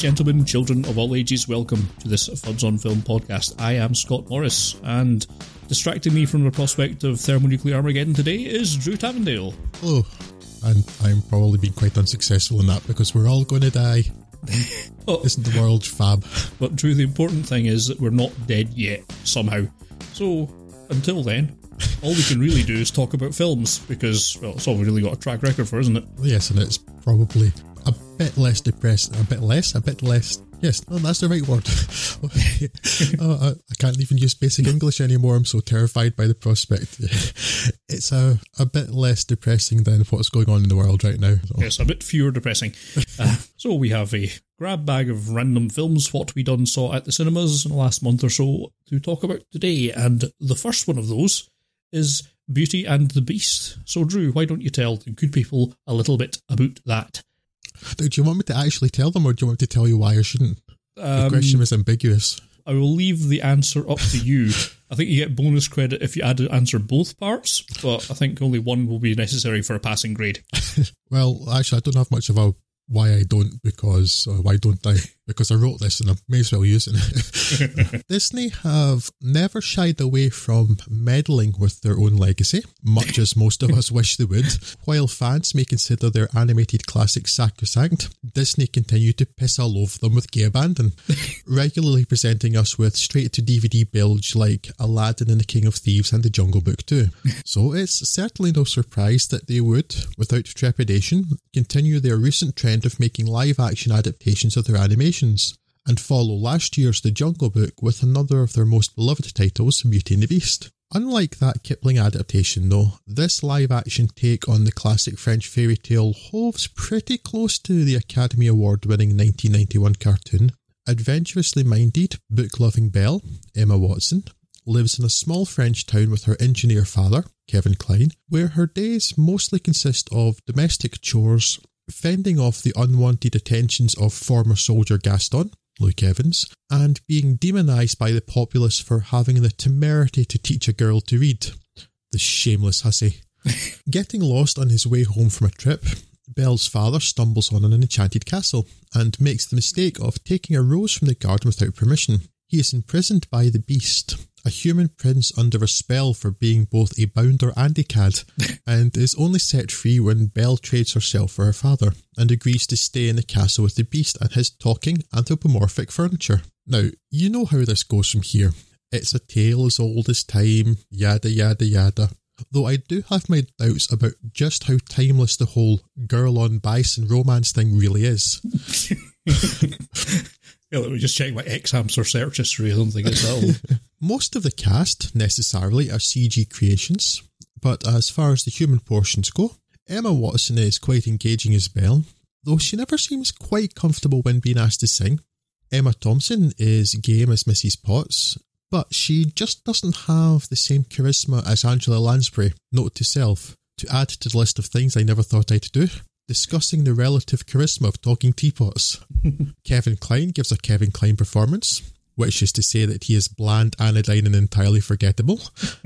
Ladies, gentlemen, children of all ages, welcome to this Fuds on Film podcast. I am Scott Morris, and distracting me from the prospect of thermonuclear Armageddon today is Drew Tavendale. Hello. Oh, and I'm probably being quite unsuccessful in that because we're all going to die. Oh. Isn't the world fab? But Drew, the important thing is that we're not dead yet, somehow. So, until then, all we can really do is talk about films, because, well, it's all we've really got a track record for, isn't it? Yes, and it's probably a bit less depressed, A bit less? A bit less. Yes, no, that's the right word. oh, I, I can't even use basic English anymore. I'm so terrified by the prospect. it's a, a bit less depressing than what's going on in the world right now. So. Yes, a bit fewer depressing. Uh, so we have a grab bag of random films, what we done saw at the cinemas in the last month or so to talk about today. And the first one of those is Beauty and the Beast. So, Drew, why don't you tell the good people a little bit about that? Do you want me to actually tell them, or do you want me to tell you why I shouldn't? the Um, question was ambiguous. I will leave the answer up to you. I think you get bonus credit if you add answer both parts, but I think only one will be necessary for a passing grade. Well, actually, I don't have much of a why I don't because or why don't I because I wrote this and I may as well use it. Disney have never shied away from meddling with their own legacy, much as most of us wish they would. While fans may consider their animated classics sacrosanct, Disney continue to piss all over them with gay abandon, regularly presenting us with straight to DVD bilge like Aladdin and the King of Thieves and the Jungle Book too. So it's certainly no surprise that they would, without trepidation, continue their recent trend of making live action adaptations of their and follow last year's The Jungle Book with another of their most beloved titles, Beauty and the Beast. Unlike that Kipling adaptation, though, this live action take on the classic French fairy tale hoves pretty close to the Academy Award winning 1991 cartoon. Adventurously minded, book loving Belle, Emma Watson, lives in a small French town with her engineer father, Kevin Kline, where her days mostly consist of domestic chores, fending off the unwanted attentions of former soldier Gaston, Luke Evans, and being demonised by the populace for having the temerity to teach a girl to read. The shameless hussy. Getting lost on his way home from a trip, Belle's father stumbles on an enchanted castle and makes the mistake of taking a rose from the garden without permission. He is imprisoned by the beast, a human prince under a spell for being both a bounder and a cad, and is only set free when Belle trades herself for her father and agrees to stay in the castle with the beast and his talking anthropomorphic furniture. Now, you know how this goes from here. It's a tale as old as time, yada yada yada. Though I do have my doubts about just how timeless the whole girl on bison romance thing really is. Yeah, let me just check my X hamster search history. I don't think it's that old. Most of the cast necessarily are CG creations, but as far as the human portions go, Emma Watson is quite engaging as Belle, though she never seems quite comfortable when being asked to sing. Emma Thompson is game as Mrs. Potts, but she just doesn't have the same charisma as Angela Lansbury, note to self. To add to the list of things I never thought I'd do, discussing the relative charisma of talking teapots. Kevin Kline gives a Kevin Kline performance, which is to say that he is bland, anodyne, and entirely forgettable.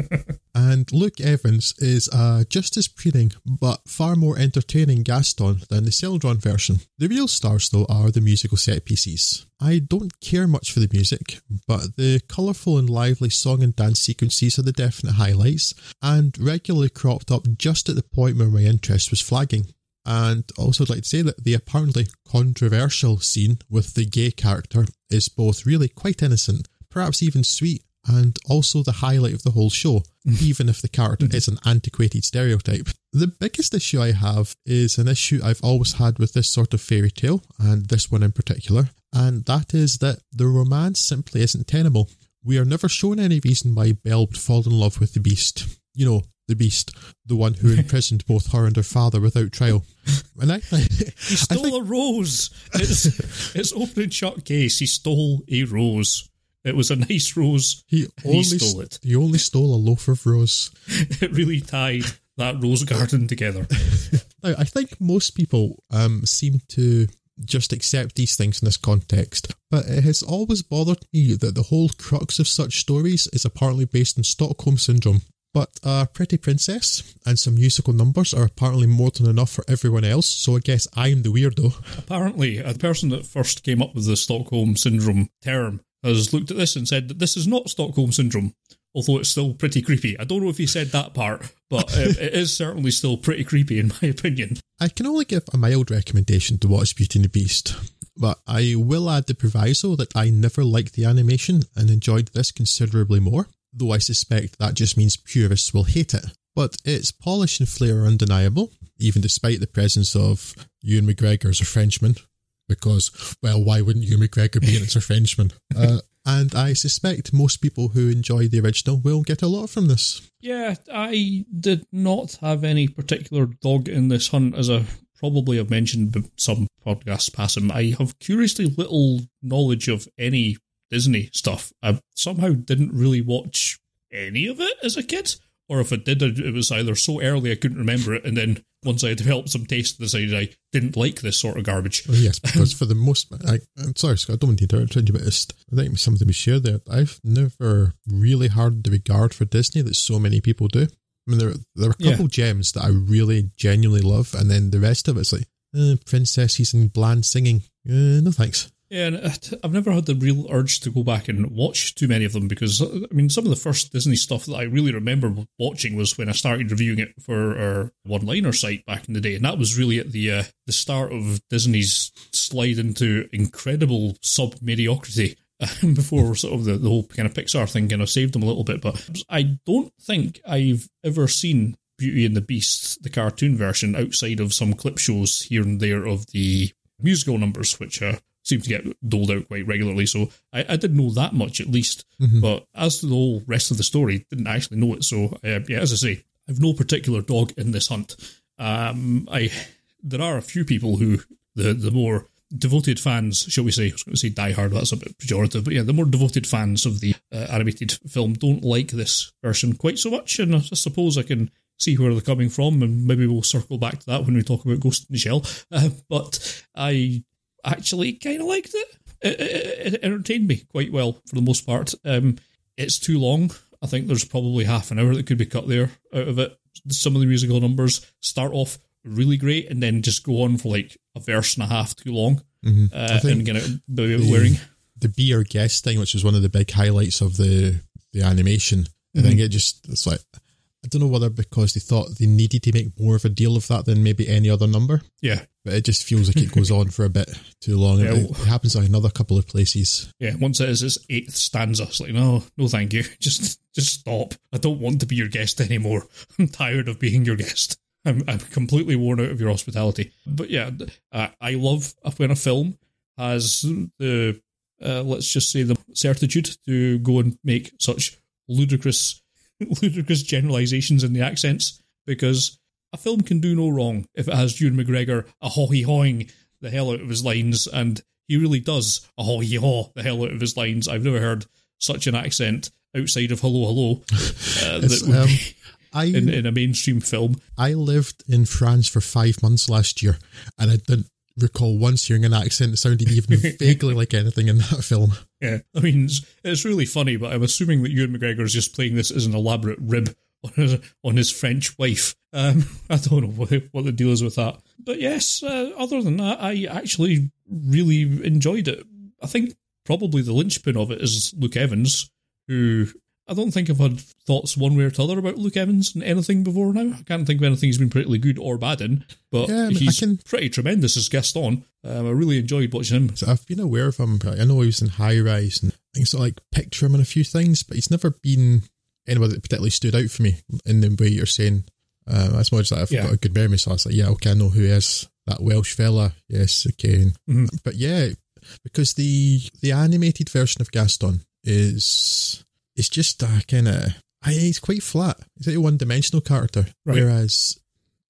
and Luke Evans is uh, just as preening, but far more entertaining Gaston than the Celdron version. The real stars, though, are the musical set pieces. I don't care much for the music, but the colourful and lively song and dance sequences are the definite highlights, and regularly cropped up just at the point where my interest was flagging. And also, I'd like to say that the apparently controversial scene with the gay character is both really quite innocent, perhaps even sweet, and also the highlight of the whole show, even if the character is an antiquated stereotype. The biggest issue I have is an issue I've always had with this sort of fairy tale, and this one in particular, and that is that the romance simply isn't tenable. We are never shown any reason why Belle would fall in love with the beast. You know, the beast, the one who imprisoned both her and her father without trial. And I, He stole a rose. It's, it's open and shut case. He stole a rose. It was a nice rose. he only stole it. He only stole a loaf of rose. It really tied that rose garden together. Now, I think most people um, seem to just accept these things in this context, but it has always bothered me that the whole crux of such stories is apparently based on Stockholm Syndrome. But a pretty princess and some musical numbers are apparently more than enough for everyone else, so I guess I'm the weirdo. Apparently, a person that first came up with the Stockholm Syndrome term has looked at this and said that this is not Stockholm Syndrome, although it's still pretty creepy. I don't know if he said that part, but it, um, it is certainly still pretty creepy in my opinion. I can only give a mild recommendation to watch Beauty and the Beast, but I will add the proviso that I never liked the animation and enjoyed this considerably more, though I suspect that just means purists will hate it. But its polish and flair are undeniable, even despite the presence of Ewan McGregor as a Frenchman, because, well, why wouldn't Ewan McGregor be in it as a Frenchman? Uh, and I suspect most people who enjoy the original will get a lot from this. Yeah, I did not have any particular dog in this hunt, as I probably have mentioned some podcasts past him. I have curiously little knowledge of any Disney stuff. I somehow didn't really watch any of it as a kid or if it did, it was either so early I couldn't remember it, and then once I developed some taste, decided I didn't like this sort of garbage. Well, yes, because for the most, I, am sorry, Scott, I don't want to interrupt you, but I think something we share there. I've never really had the regard for Disney that so many people do. I mean, there there are a couple yeah. gems that I really genuinely love, and then the rest of it's like uh, princesses and bland singing. Uh, no thanks. Yeah, and uh, I've never had the real urge to go back and watch too many of them because, uh, I mean, some of the first Disney stuff that I really remember watching was when I started reviewing it for our one-liner site back in the day, and that was really at the uh, the start of Disney's slide into incredible sub mediocrity. before sort of the, the whole kind of Pixar thing kind of saved them a little bit, but I don't think I've ever seen Beauty and the Beast, the cartoon version, outside of some clip shows here and there of the musical numbers, which uh, seem to get doled out quite regularly. So I, I didn't know that much at least. Mm-hmm. But as to the whole rest of the story, didn't actually know it. So uh, yeah, as I say, I've no particular dog in this hunt. Um, I there are a few people who the the more devoted fans, shall we say, I was going to say diehard, that's a bit pejorative, but yeah, the more devoted fans of the uh, animated film don't like this version quite so much, and I suppose I can see where they're coming from, and maybe we'll circle back to that when we talk about Ghost in the Shell. Uh, but I actually kind of liked it. It, it. it, entertained me quite well for the most part. Um, it's too long. I think there's probably half an hour that could be cut there out of it. Some of the musical numbers start off really great and then just go on for like a verse and a half too long. Mm-hmm. Uh, and get a bit wearing. The be our guest thing, which was one of the big highlights of the the animation, mm-hmm. I think it just it's like I don't know whether because they thought they needed to make more of a deal of that than maybe any other number. Yeah. But it just feels like it goes on for a bit too long. Yeah, it, it, happens like another couple of places. Yeah, once it is its eighth stanza, it's like, no, no thank you. Just just stop. I don't want to be your guest anymore. I'm tired of being your guest. I'm, I'm completely worn out of your hospitality. But yeah, uh, I love when a film has the, uh, let's just say, the certitude to go and make such ludicrous ludicrous generalizations in the accents because a film can do no wrong if it has Ewan McGregor a hoy hoying the hell out of his lines, and he really does a hoy haw the hell out of his lines. I've never heard such an accent outside of Hello Hello uh, that would um, be I, in, in a mainstream film. I lived in France for five months last year, and I didn't recall once hearing an accent that sounded even vaguely like anything in that film. Yeah, I mean, it's, it's, really funny, but I'm assuming that Ewan McGregor is just playing this as an elaborate rib on his, on his French wife. Um, I don't know what, what the deal is with that. But yes, uh, other than that, I actually really enjoyed it. I think probably the linchpin of it is Luke Evans, who I don't think I've had thoughts one way or the other about Luke Evans and anything before now. I can't think of anything he's been particularly good or bad in, but yeah, I mean, he's can, pretty tremendous as Gaston. Um, I really enjoyed watching him. So I've been aware of him. I know he was in High Rise and things so like picture him in a few things, but he's never been anybody that particularly stood out for me in the way you're saying. Um, as much as I've yeah. got a good memory, so I was like, yeah, okay, I know who is that Welsh fella. Yes, okay. Mm-hmm. But yeah, because the the animated version of Gaston is it's just a kind of he's quite flat. He's like a one dimensional character, right. whereas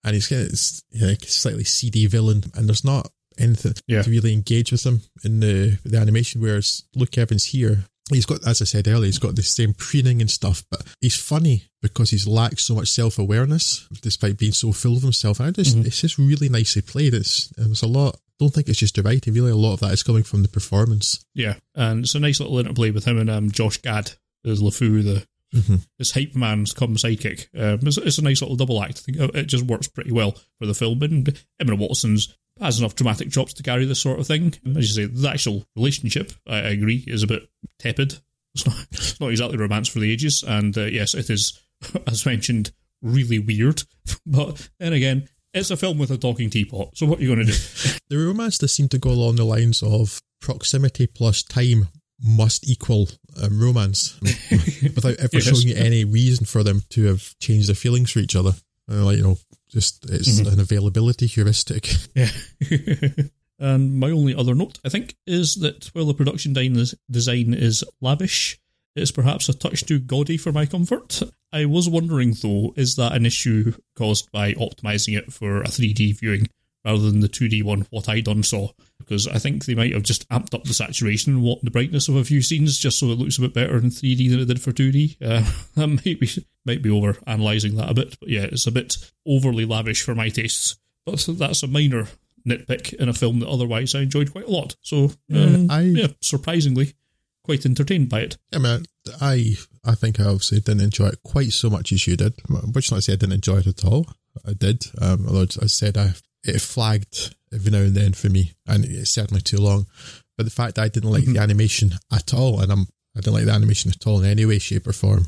and he's kind of like slightly seedy villain, and there's not anything yeah. to really engage with him in the the animation. Whereas Luke Evans here, he's got, as I said earlier, he's got the same preening and stuff, but he's funny because he's lacked so much self awareness, despite being so full of himself. And I just, mm-hmm. it's just really nicely played. It's there's a lot. Don't think it's just the writing. Really, a lot of that is coming from the performance. Yeah, and it's a nice little interplay with him and um, Josh Gad as LeFou, the Mm-hmm. Hype man's come sidekick. Um, it's, it's, a nice little double act. I think it just works pretty well for the film. And Emma Watson's has enough dramatic chops to carry this sort of thing. As you say, the actual relationship, I, I agree, is a bit tepid. It's not, it's not exactly romance for the ages. And uh, yes, it is, as mentioned, really weird. But then again, it's a film with a talking teapot. So what are you going to do? the romance does seem to go along the lines of proximity plus time must equal um, romance without ever yes. showing you any reason for them to have changed their feelings for each other. Uh, like, you know, just it's mm-hmm. an availability heuristic. Yeah. and my only other note, I think, is that while the production design is lavish, it's perhaps a touch too gaudy for my comfort. I was wondering, though, is that an issue caused by optimizing it for a 3D viewing rather than the 2D one, what I done saw? Because I think they might have just amped up the saturation and what the brightness of a few scenes just so it looks a bit better in 3D than it did for 2D. Uh, that might be, might be over analysing that a bit, but yeah, it's a bit overly lavish for my tastes. But that's a minor nitpick in a film that otherwise I enjoyed quite a lot. So, um, I, yeah, surprisingly, quite entertained by it. Yeah, man, I I think I obviously didn't enjoy it quite so much as you did. Which not to say I didn't enjoy it at all. I did. Um, although I said I it flagged every now and then for me, and it's certainly too long. But the fact that I didn't like mm-hmm. the animation at all, and I'm I didn't like the animation at all in any way, shape, or form,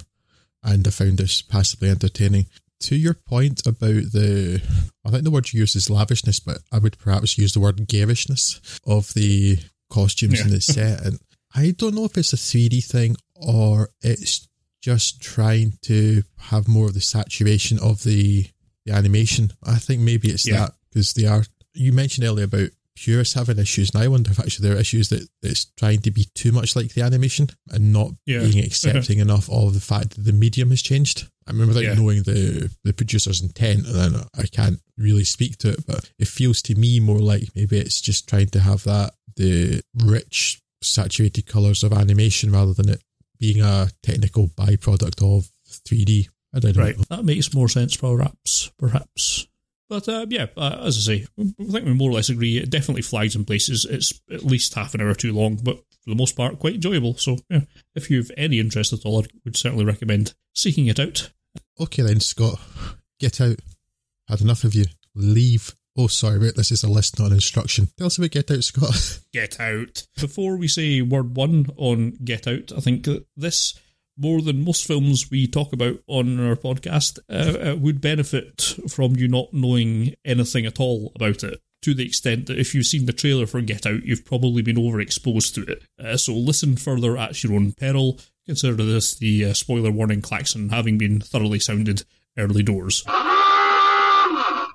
and I found this passively entertaining. To your point about the, I think the word you use is lavishness, but I would perhaps use the word garishness of the costumes yeah. in the set. And I don't know if it's a 3D thing or it's just trying to have more of the saturation of the the animation. I think maybe it's yeah. that because they are. You mentioned earlier about purists having issues, and I wonder if actually there are issues that it's trying to be too much like the animation and not yeah. being uh-huh. accepting enough of the fact that the medium has changed. I mean, without yeah. knowing the the producer's intent, and then I can't really speak to it, but it feels to me more like maybe it's just trying to have that the rich saturated colors of animation rather than it being a technical byproduct of 3D. I don't right. know. That makes more sense, perhaps. Perhaps. But uh, yeah, uh, as I say, I think we more or less agree. It definitely flags in places. It's at least half an hour too long, but for the most part, quite enjoyable. So yeah, if you've any interest at all, I would certainly recommend seeking it out. Okay then, Scott, get out. Had enough of you. Leave. Oh, sorry, wait, this is a list, not an instruction. Tell us about Get Out, Scott. Get Out. Before we say word one on Get Out, I think that this, more than most films we talk about on our podcast, uh, uh, would benefit from you not knowing anything at all about it. To the extent that if you've seen the trailer for Get Out, you've probably been overexposed to it. Uh, so listen further at your own peril. Consider this the uh, spoiler warning klaxon having been thoroughly sounded early doors.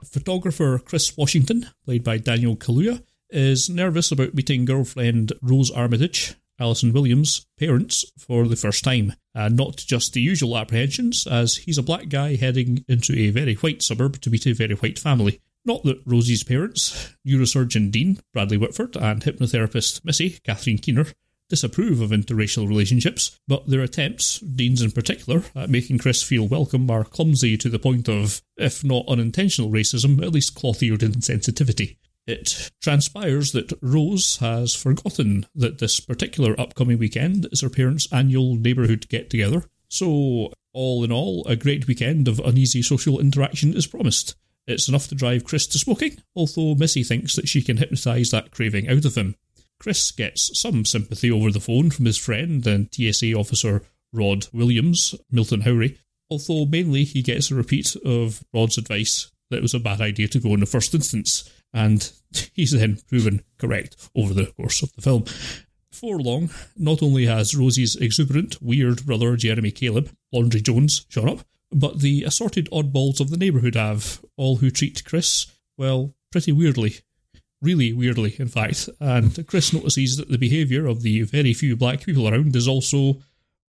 Photographer Chris Washington, played by Daniel Kaluuya, is nervous about meeting girlfriend Rose Armitage, Allison Williams' parents, for the first time. And not just the usual apprehensions, as he's a black guy heading into a very white suburb to meet a very white family. Not that Rosie's parents, neurosurgeon Dean, Bradley Whitford, and hypnotherapist Missy, Catherine Keener, disapprove of interracial relationships, but their attempts, Dean's in particular, at making Chris feel welcome are clumsy to the point of, if not unintentional racism, at least cloth eared insensitivity. It transpires that Rose has forgotten that this particular upcoming weekend is her parents' annual neighbourhood get together. So, all in all, a great weekend of uneasy social interaction is promised. It's enough to drive Chris to smoking, although Missy thinks that she can hypnotise that craving out of him. Chris gets some sympathy over the phone from his friend and TSA officer Rod Williams, Milton Howery, although mainly he gets a repeat of Rod's advice that it was a bad idea to go in the first instance, and he's then proven correct over the course of the film. Before long, not only has Rosie's exuberant, weird brother Jeremy Caleb, Landry Jones, shown up, but the assorted oddballs of the neighbourhood have, all who treat Chris, well, pretty weirdly really weirdly, in fact. And Chris notices that the behaviour of the very few black people around is also,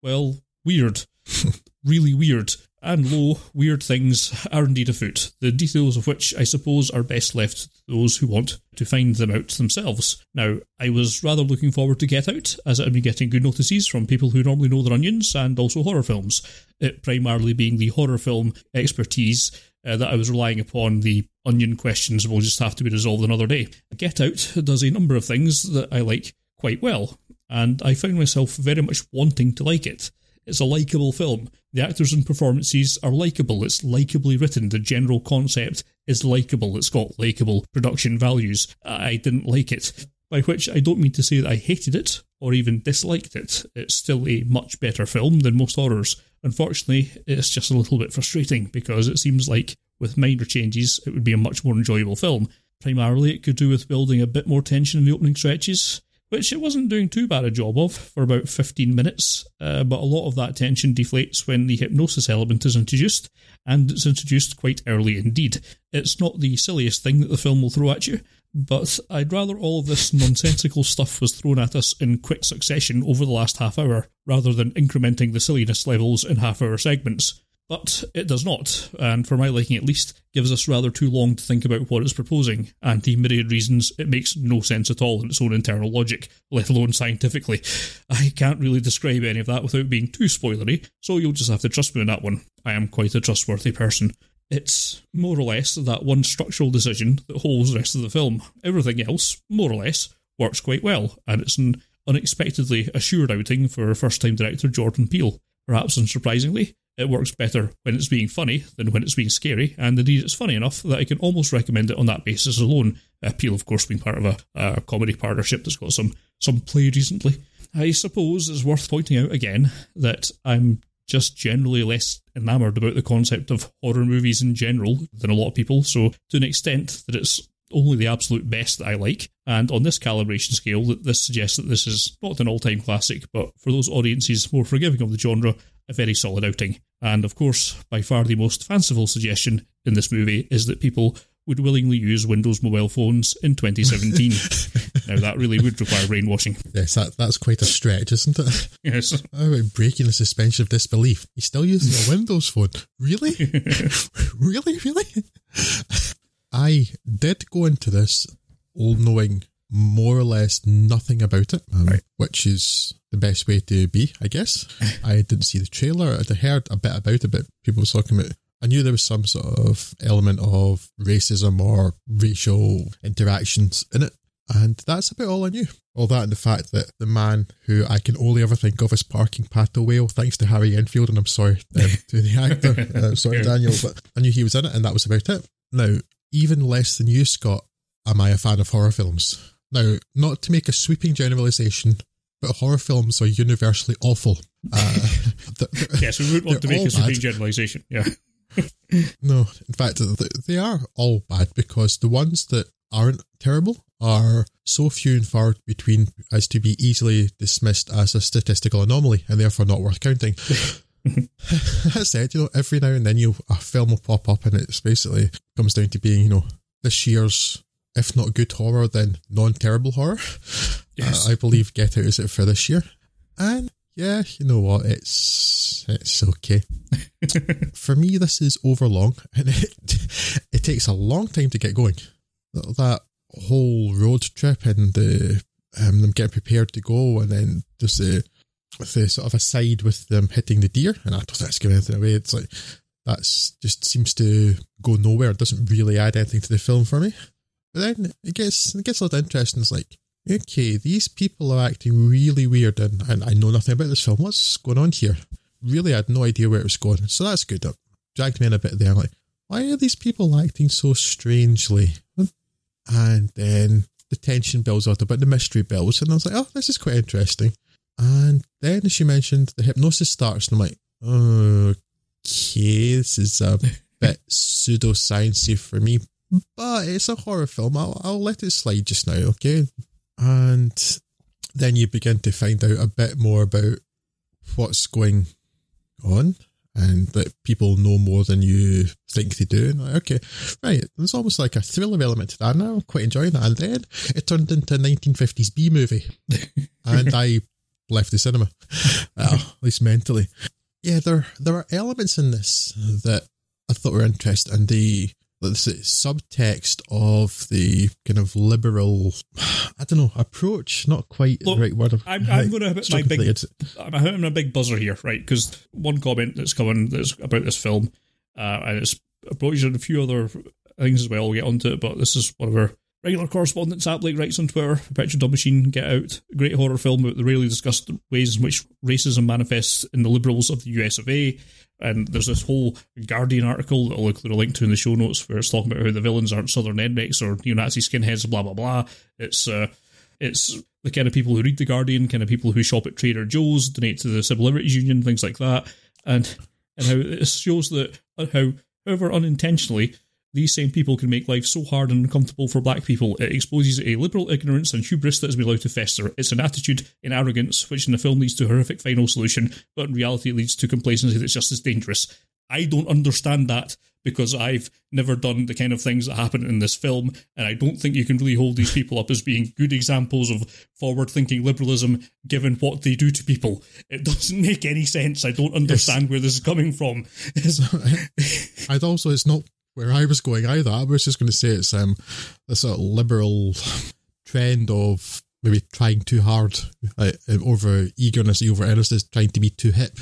well, weird. really weird. And lo, weird things are indeed afoot, the details of which I suppose are best left to those who want to find them out themselves. Now, I was rather looking forward to Get Out, as I've been getting good notices from people who normally know their onions and also horror films, it primarily being the horror film expertise uh, that I was relying upon. The onion questions will just have to be resolved another day. Get Out does a number of things that I like quite well, and I found myself very much wanting to like it. It's a likable film. The actors and performances are likable. It's likably written. The general concept is likable. It's got likable production values. I didn't like it. By which I don't mean to say that I hated it or even disliked it. It's still a much better film than most horrors. Unfortunately, it's just a little bit frustrating because it seems like with minor changes, it would be a much more enjoyable film. Primarily, it could do with building a bit more tension in the opening stretches, which it wasn't doing too bad a job of for about 15 minutes, uh, but a lot of that tension deflates when the hypnosis element is introduced, and it's introduced quite early indeed. It's not the silliest thing that the film will throw at you, but I'd rather all of this nonsensical stuff was thrown at us in quick succession over the last half hour, rather than incrementing the silliness levels in half hour segments. But it does not, and for my liking at least, gives us rather too long to think about what it's proposing, and the myriad reasons it makes no sense at all in its own internal logic, let alone scientifically. I can't really describe any of that without being too spoilery, so you'll just have to trust me on that one. I am quite a trustworthy person. It's more or less that one structural decision that holds the rest of the film. Everything else, more or less, works quite well, and it's an unexpectedly assured outing for first time director Jordan Peele. Perhaps unsurprisingly, it works better when it's being funny than when it's being scary, and indeed it's funny enough that I can almost recommend it on that basis alone. Uh, Peele, of course, being part of a, a comedy partnership that's got some, some play recently. I suppose it's worth pointing out again that I'm just generally less enamoured about the concept of horror movies in general than a lot of people. So, to an extent that it's only the absolute best that I like, and on this calibration scale, this suggests that this is not an all-time classic, but for those audiences more forgiving of the genre, a very solid outing. And of course, by far the most fanciful suggestion in this movie is that people would willingly use Windows mobile phones in 2017. now, that really would require brainwashing. Yes, that, that's quite a stretch, isn't it? Yes. How about breaking the suspension of disbelief? He's still using a Windows phone. Really? really? Really? I did go into this all knowing more or less nothing about it, um, Right. which is the best way to be, I guess. I didn't see the trailer. I'd heard a bit about it, but people were talking about. I knew there was some sort of element of racism or racial interactions in it, and that's about all I knew. All that and the fact that the man who I can only ever think of as parking Pato Whale, thanks to Harry Enfield, and I'm sorry um, to the actor, uh, sorry Daniel, but I knew he was in it, and that was about it. Now, even less than you, Scott, am I a fan of horror films. Now, not to make a sweeping generalisation, but horror films are universally awful. Uh, Yes, we wouldn't want to make a sweeping bad. generalisation. Yeah. no, in fact, they are all bad because the ones that aren't terrible are so few and far between as to be easily dismissed as a statistical anomaly and therefore not worth counting. that said, you know, every now and then you a film will pop up and it's basically comes down to being, you know, this year's if not good horror, then non-terrible horror. Yes. Uh, I believe Get Out is it for this year, and yeah, you know what, it's it's okay. for me, this is overlong, and it it takes a long time to get going. That whole road trip and the um, them getting prepared to go, and then just the the sort of aside with them hitting the deer, and I don't think that's giving anything away. It's like that's just seems to go nowhere. It doesn't really add anything to the film for me. But then it gets it gets a little interesting. It's like, okay, these people are acting really weird, and, and I know nothing about this film. What's going on here? Really, I had no idea where it was going. So that's good. It dragged me in a bit there. I'm like, why are these people acting so strangely? And then the tension builds out about the mystery builds, and I was like, oh, this is quite interesting. And then as she mentioned the hypnosis starts, and I'm like, okay, this is a bit pseudosciencey for me, but it's a horror film. I'll, I'll let it slide just now, okay? And then you begin to find out a bit more about what's going on and that people know more than you think they do. And like, okay, right, there's almost like a thriller element to that, and I'm quite enjoying that. And then it turned into a 1950s B movie, and I left the cinema, well, at least mentally. Yeah, there there are elements in this that I thought were interesting, and the let's say, subtext of the kind of liberal, I don't know, approach. Not quite Look, the right word. I'm, I'm going to hit my big It's- I'm a big buzzer here, right? Because one comment that's coming that's about this film, uh, and it's approached on a few other things as well. We'll get onto it, but this is one of our Regular correspondence app like writes on Twitter, Perpetual Dub Machine, Get Out, a great horror film about the rarely discussed ways in which racism manifests in the liberals of the US of A. And there's this whole Guardian article that I'll include a link to in the show notes where it's talking about how the villains aren't Southern rednecks or neo-Nazi skinheads, blah blah blah. It's uh, it's the kind of people who read the Guardian, kind of people who shop at Trader Joe's, donate to the Civil Liberties Union, things like that, and and how it shows that how, however unintentionally, these same people can make life so hard and uncomfortable for black people. It exposes a liberal ignorance and hubris that has been allowed to fester. It's an attitude in arrogance, which in the film leads to a horrific final solution, but in reality it leads to complacency that's just as dangerous. I don't understand that because I've never done the kind of things that happen in this film, and I don't think you can really hold these people up as being good examples of forward thinking liberalism given what they do to people. It doesn't make any sense. I don't understand yes. where this is coming from. I'd also, it's not where I was going either. I was just going to say it's um, a sort of liberal trend of maybe trying too hard, uh, over eagerness, over earnestness, trying to be too hip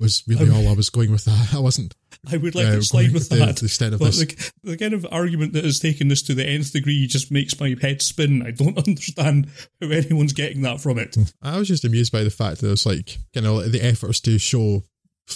was really um, all I was going with that. I wasn't. I would like uh, to slide with that. The, extent of but this. The, the kind of argument that has taken this to the nth degree just makes my head spin. I don't understand how anyone's getting that from it. I was just amused by the fact that it's like, you know, the efforts to show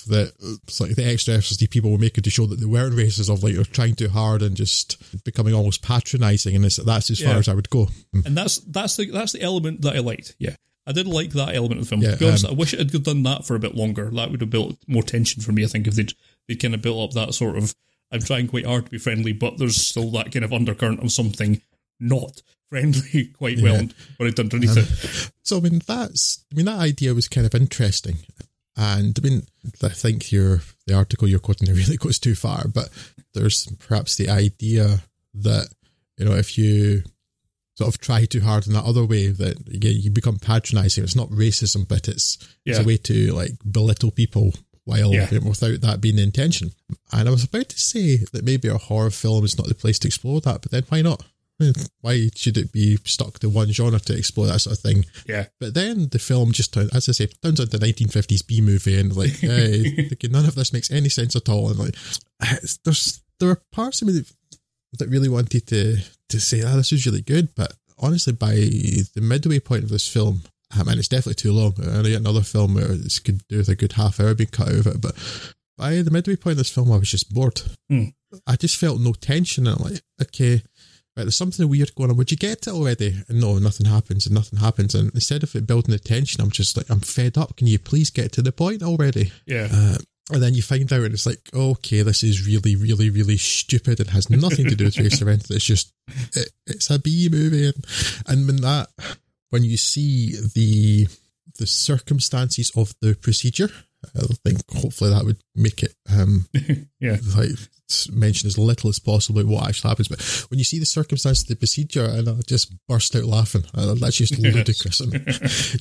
that like the extra these people were making to show that they weren't racist of like you're trying too hard and just becoming almost patronizing and that's as far as I would go. And that's that's the that's the element that I liked. Yeah. I did like that element of the film. Yeah, honest, um, I wish it had done that for a bit longer. That would have built more tension for me, I think, if they'd, they'd kind of built up that sort of I'm trying quite hard to be friendly, but there's still that kind of undercurrent of something not friendly quite yeah. well what I'd done underneath um, it. So I mean that's I mean that idea was kind of interesting. And I mean, I think your the article you're quoting really goes too far, but there's perhaps the idea that you know if you sort of try too hard in that other way that you become patronizing. It's not racism, but it's yeah. it's a way to like belittle people while yeah. without that being the intention. And I was about to say that maybe a horror film is not the place to explore that, but then why not? Why should it be stuck to one genre to explore that sort of thing? Yeah. But then the film just, as I say, turns into a 1950s B movie and like, hey, none of this makes any sense at all. And like, there's there are parts of me that, that really wanted to to say, oh, this is really good. But honestly, by the midway point of this film, I mean, it's definitely too long. I get another film where this could do with a good half hour being cut out of it. But by the midway point of this film, I was just bored. Hmm. I just felt no tension. And I'm like, okay, right, there's something weird going on. Would you get it already? And no, nothing happens and nothing happens. And instead of it building the tension, I'm just like, I'm fed up. Can you please get to the point already? Yeah. Uh, and then you find out and it's like, okay, this is really, really, really stupid It has nothing to do with race or anything. It's just, it, it's a B movie. And, and when that, when you see the, the circumstances of the procedure, I think hopefully that would make it um yeah like mention as little as possible about what actually happens. But when you see the circumstances of the procedure, and I just burst out laughing. Uh, that's just ludicrous. and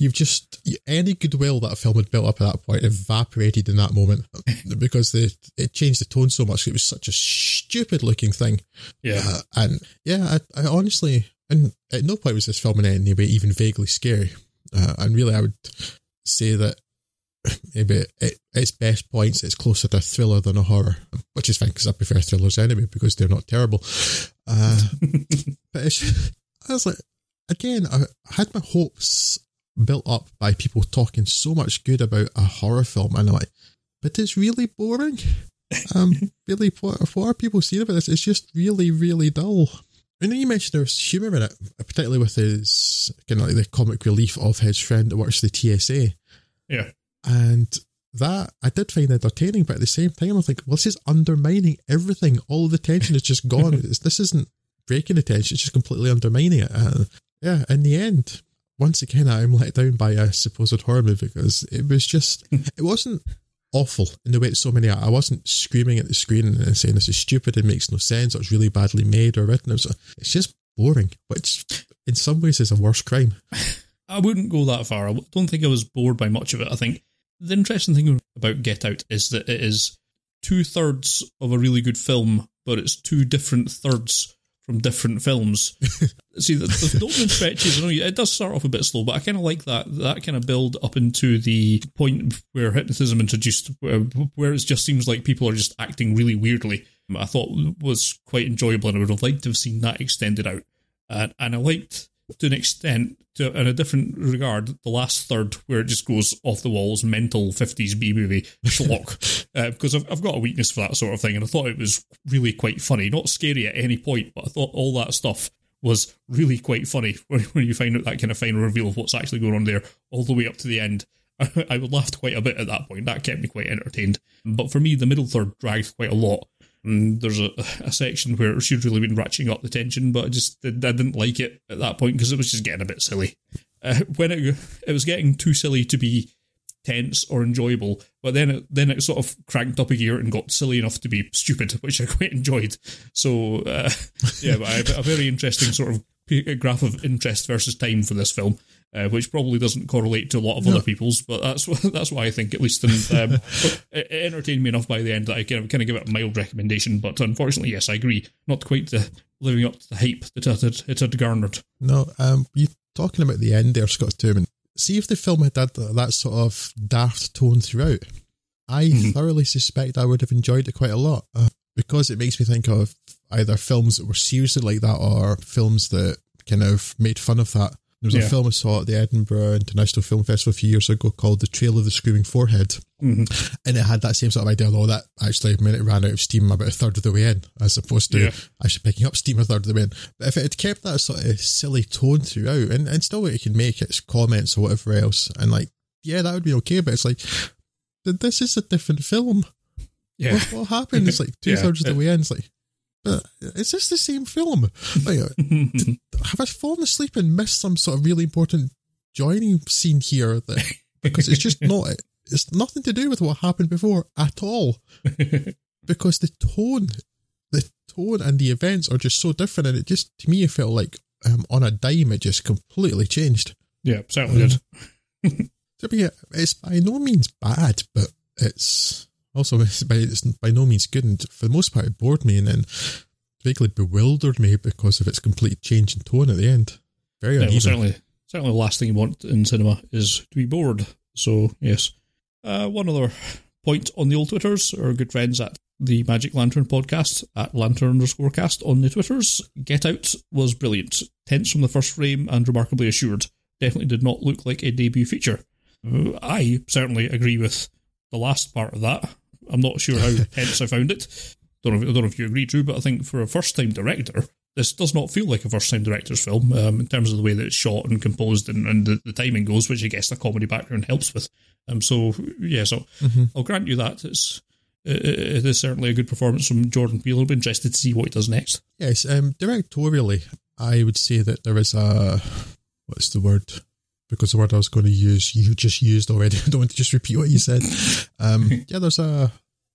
you've just any goodwill that a film had built up at that point evaporated in that moment because they, it changed the tone so much. It was such a stupid looking thing. Yeah, uh, and yeah, I, I, honestly, and at no point was this film in any way even vaguely scary. Uh, and really, I would say that maybe at its best points, it's closer to a thriller than a horror, which is fine because I prefer thrillers anyway because they're not terrible. Uh, but I was like, again, I had my hopes built up by people talking so much good about a horror film, and I'm like, but it's really boring. Um, really, what, what are people seeing about this? It's just really, really dull. I know you mentioned there's humour in it, particularly with his kind of like the comic relief of his friend that works for the TSA. Yeah. And that I did find entertaining, but at the same time, I think, well, this is undermining everything. All the tension is just gone. this isn't breaking the tension, it's just completely undermining it. Uh, yeah, in the end, once again, I'm let down by a supposed horror movie because it was just, it wasn't awful in the way that so many are. I wasn't screaming at the screen and saying this is stupid, it makes no sense, or it's really badly made or written. It was, it's just boring, which in some ways is a worse crime. I wouldn't go that far. I don't think I was bored by much of it. I think the interesting thing about Get Out is that it is two thirds of a really good film, but it's two different thirds from different films. See, the, the opening stretches, you know, it does start off a bit slow, but I kind of like that that kind of build up into the point where hypnotism introduced, where, where it just seems like people are just acting really weirdly. I thought was quite enjoyable, and I would have liked to have seen that extended out. and, and I liked to an extent, to in a different regard, the last third where it just goes off the walls, mental fifties B movie schlock. uh, because I've, I've got a weakness for that sort of thing, and I thought it was really quite funny, not scary at any point, but I thought all that stuff was really quite funny when, when you find out that kind of final reveal of what's actually going on there, all the way up to the end. I would laughed quite a bit at that point. That kept me quite entertained. But for me, the middle third dragged quite a lot. And there's a, a section where should really been ratcheting up the tension, but I just I didn't like it at that point because it was just getting a bit silly. Uh, when it it was getting too silly to be tense or enjoyable, but then it, then it sort of cranked up a gear and got silly enough to be stupid, which I quite enjoyed. So uh, yeah, but a very interesting sort of graph of interest versus time for this film uh, which probably doesn't correlate to a lot of no. other people's, but that's that's why I think at least. And um, it, it, entertained me enough by the end that I kind of, kind of give it a mild recommendation. But unfortunately, yes, I agree, not quite the, living up to the hype that it had, it had garnered. No, um, you talking about the end there, Scott Turman. See if the film had that, that sort of daft tone throughout. I mm-hmm. thoroughly suspect I would have enjoyed it quite a lot uh, because it makes me think of either films that were seriously like that or films that kind of made fun of that there was yeah. a film I saw at the Edinburgh International Film Festival a few years ago called The Trail of the Screaming Forehead. Mm-hmm. And it had that same sort of idea, although that actually, when it ran out of steam about a third of the way in, as opposed to yeah. actually picking up steam a third of the way in. But if it had kept that sort of silly tone throughout, and, and still it can make its comments or whatever else, and like, yeah, that would be okay, but it's like, this is a different film. Yeah. What, what happened? It's like two thirds of the way in. It's like, but is this the same film? Like, have I fallen asleep and missed some sort of really important joining scene here? That because it's just not. It's nothing to do with what happened before at all. because the tone, the tone and the events are just so different, and it just to me it felt like um, on a dime it just completely changed. Yeah, certainly um, did. so yeah, it's by no means bad, but it's also, by, it's by no means good, and for the most part, it bored me and then vaguely bewildered me because of its complete change in tone at the end. Very yeah, well, certainly, certainly, the last thing you want in cinema is to be bored. So, yes. Uh, one other point on the old Twitters, our good friends at the Magic Lantern podcast at lantern underscore cast on the Twitters. Get Out was brilliant, tense from the first frame and remarkably assured. Definitely did not look like a debut feature. Uh, I certainly agree with the last part of that. I'm not sure how tense I found it. Don't know, if, I don't know if you agree, Drew, but I think for a first time director, this does not feel like a first time director's film um, in terms of the way that it's shot and composed and, and the, the, timing goes, which I guess the comedy background helps with. Um, so, yeah, so mm-hmm. I'll grant you that. It's it, it is certainly a good performance from Jordan Peele. I'll be interested to see what he does next. Yes, um, directorially, I would say that there is a what's the word? Because the word I was going to use, you just used already. I don't want to just repeat what you said. Um, yeah, there's a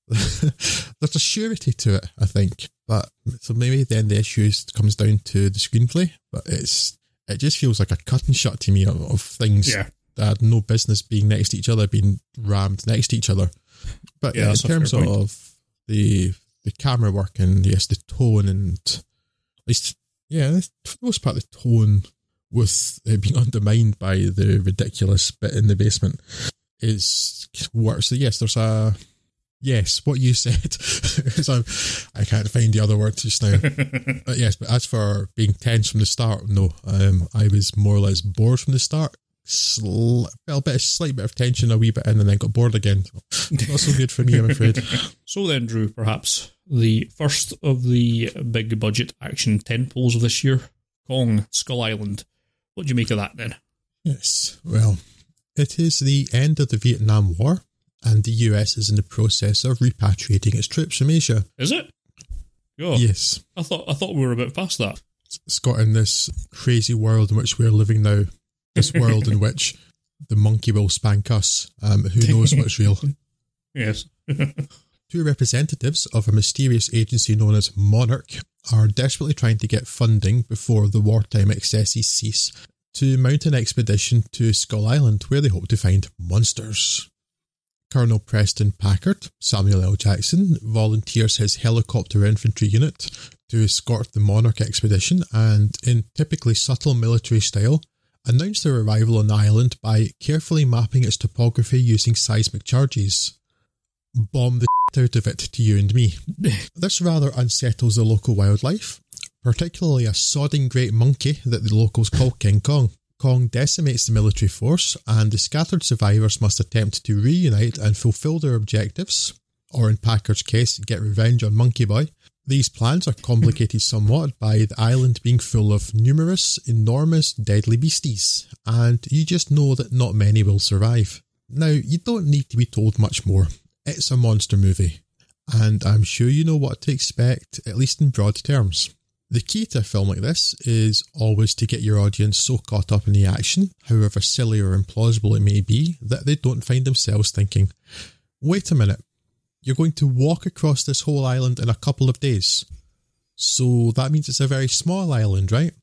there's a surety to it, I think. But so maybe then the issue comes down to the screenplay, but it's it just feels like a cut and shut to me of, of things yeah. that had no business being next to each other, being rammed next to each other. But yeah, in terms of the the camera work and yes, the tone and at least yeah, for the most part the tone with it being undermined by the ridiculous bit in the basement is worse. So yes, there's a Yes, what you said. so I can't find the other words just now. but yes, but as for being tense from the start, no. Um, I was more or less bored from the start. Sl- a bit, a slight bit of tension, a wee bit in, and then got bored again. Not so good for me, I'm afraid. so then, Drew, perhaps the first of the big budget action tentpoles of this year, Kong Skull Island. What do you make of that then? Yes, well, it is the end of the Vietnam War and the US is in the process of repatriating its troops from Asia. Is it? Oh, yes. I thought I thought we were a bit past that. Scott, in this crazy world in which we're living now, this world in which the monkey will spank us, um, who knows what's real? Yes. Two representatives of a mysterious agency known as Monarch are desperately trying to get funding before the wartime excesses cease to mount an expedition to Skull Island where they hope to find monsters. Colonel Preston Packard, Samuel L. Jackson, volunteers his helicopter infantry unit to escort the Monarch expedition and, in typically subtle military style, announce their arrival on the island by carefully mapping its topography using seismic charges. Bomb the shit out of it to you and me. this rather unsettles the local wildlife, particularly a sodding great monkey that the locals call King Kong. Kong decimates the military force, and the scattered survivors must attempt to reunite and fulfill their objectives, or in Packard's case, get revenge on Monkey Boy. These plans are complicated somewhat by the island being full of numerous, enormous, deadly beasties, and you just know that not many will survive. Now, you don't need to be told much more. It's a monster movie, and I'm sure you know what to expect, at least in broad terms. The key to a film like this is always to get your audience so caught up in the action, however silly or implausible it may be, that they don't find themselves thinking, wait a minute, you're going to walk across this whole island in a couple of days. So that means it's a very small island, right?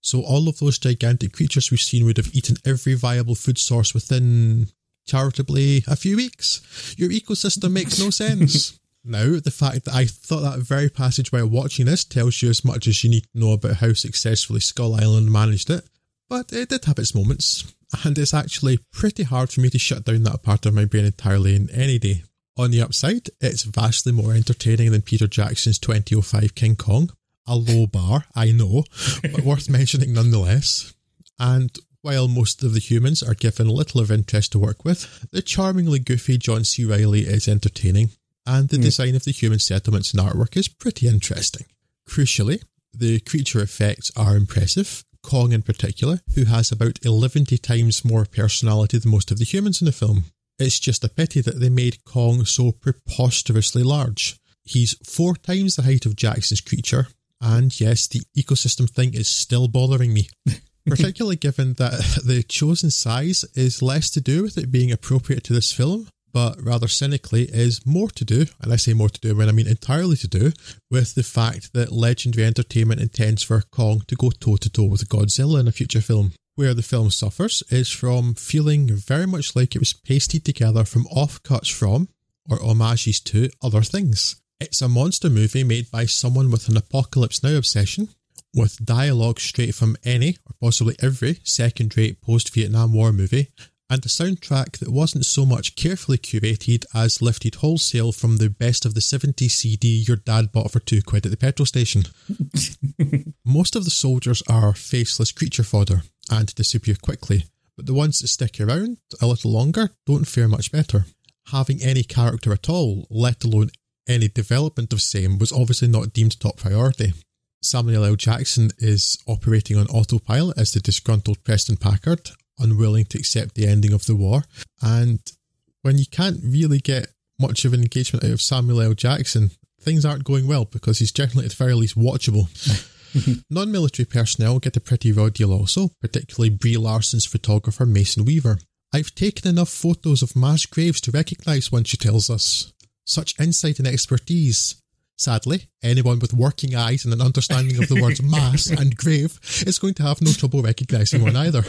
So all of those gigantic creatures we've seen would have eaten every viable food source within charitably a few weeks. Your ecosystem makes no sense. Now, the fact that I thought that very passage while watching this tells you as much as you need to know about how successfully Skull Island managed it, but it did have its moments, and it's actually pretty hard for me to shut down that part of my brain entirely in any day. On the upside, it's vastly more entertaining than Peter Jackson's 2005 King Kong. A low bar, I know, but worth mentioning nonetheless. And while most of the humans are given little of interest to work with, the charmingly goofy John C. Reilly is entertaining and the mm. design of the human settlements and artwork is pretty interesting. Crucially, the creature effects are impressive. Kong, in particular, who has about 11 times more personality than most of the humans in the film. It's just a pity that they made Kong so preposterously large. He's four times the height of Jackson's creature, and yes, the ecosystem thing is still bothering me. Particularly given that the chosen size is less to do with it being appropriate to this film but rather cynically is more to do, and I say more to do when I mean entirely to do, with the fact that Legendary Entertainment intends for Kong to go toe to toe with Godzilla in a future film. Where the film suffers is from feeling very much like it was pasted together from offcuts from, or homages to, other things. It's a monster movie made by someone with an Apocalypse Now obsession, with dialogue straight from any, or possibly every, second rate post Vietnam War movie, and a soundtrack that wasn't so much carefully curated as lifted wholesale from the best of the 70s CD your dad bought for two quid at the petrol station. Most of the soldiers are faceless creature fodder and disappear quickly, but the ones that stick around a little longer don't fare much better. Having any character at all, let alone any development of same, was obviously not deemed top priority. Samuel L. Jackson is operating on autopilot as the disgruntled Preston Packard, unwilling to accept the ending of the war. And when you can't really get much of an engagement out of Samuel L. Jackson, things aren't going well because he's generally at the very least watchable. Non military personnel get a pretty raw deal also, particularly Brie Larson's photographer Mason Weaver. I've taken enough photos of mass graves to recognise one, she tells us. Such insight and expertise. Sadly, anyone with working eyes and an understanding of the words mass and grave is going to have no trouble recognising one either.